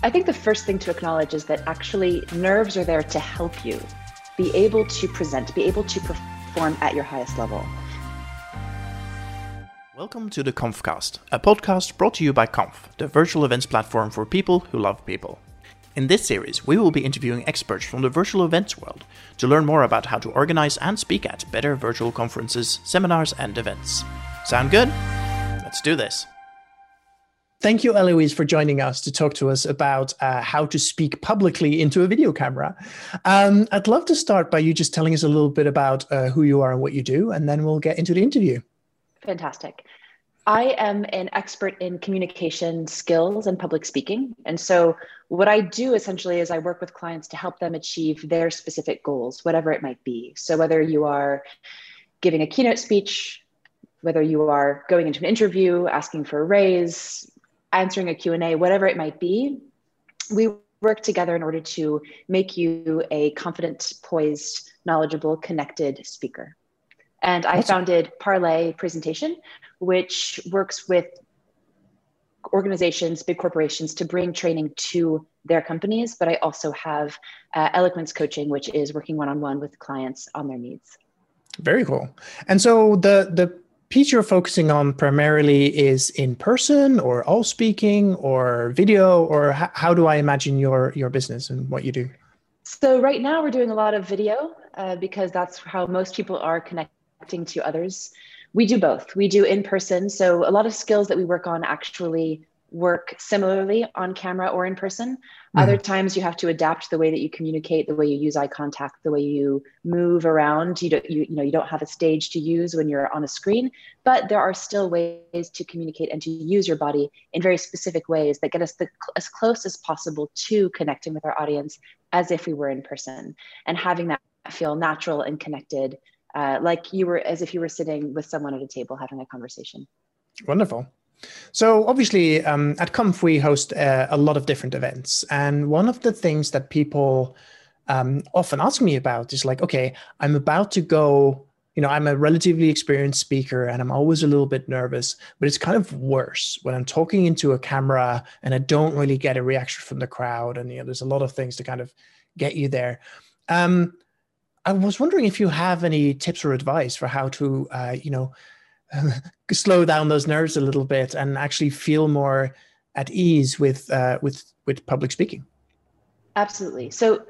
I think the first thing to acknowledge is that actually nerves are there to help you be able to present, be able to perform at your highest level. Welcome to the Confcast, a podcast brought to you by Conf, the virtual events platform for people who love people. In this series, we will be interviewing experts from the virtual events world to learn more about how to organize and speak at better virtual conferences, seminars, and events. Sound good? Let's do this. Thank you, Eloise, for joining us to talk to us about uh, how to speak publicly into a video camera. Um, I'd love to start by you just telling us a little bit about uh, who you are and what you do, and then we'll get into the interview. Fantastic. I am an expert in communication skills and public speaking. And so, what I do essentially is I work with clients to help them achieve their specific goals, whatever it might be. So, whether you are giving a keynote speech, whether you are going into an interview, asking for a raise, answering a Q&A, whatever it might be, we work together in order to make you a confident, poised, knowledgeable, connected speaker. And I founded Parlay Presentation, which works with organizations, big corporations to bring training to their companies. But I also have uh, Eloquence Coaching, which is working one on one with clients on their needs. Very cool. And so the the piece you're focusing on primarily is in person or all speaking or video or h- how do i imagine your your business and what you do? So right now we're doing a lot of video uh, because that's how most people are connecting to others. We do both. We do in person. So a lot of skills that we work on actually work similarly on camera or in person. Mm-hmm. Other times you have to adapt the way that you communicate, the way you use eye contact, the way you move around. You don't, you, you know, you don't have a stage to use when you're on a screen, but there are still ways to communicate and to use your body in very specific ways that get us the, as close as possible to connecting with our audience as if we were in person and having that feel natural and connected, uh, like you were as if you were sitting with someone at a table having a conversation. Wonderful. So obviously, um, at Conf we host uh, a lot of different events, and one of the things that people um, often ask me about is like, okay, I'm about to go. You know, I'm a relatively experienced speaker, and I'm always a little bit nervous. But it's kind of worse when I'm talking into a camera and I don't really get a reaction from the crowd, and you know, there's a lot of things to kind of get you there. Um, I was wondering if you have any tips or advice for how to, uh, you know, slow down those nerves a little bit and actually feel more at ease with uh, with with public speaking. Absolutely. So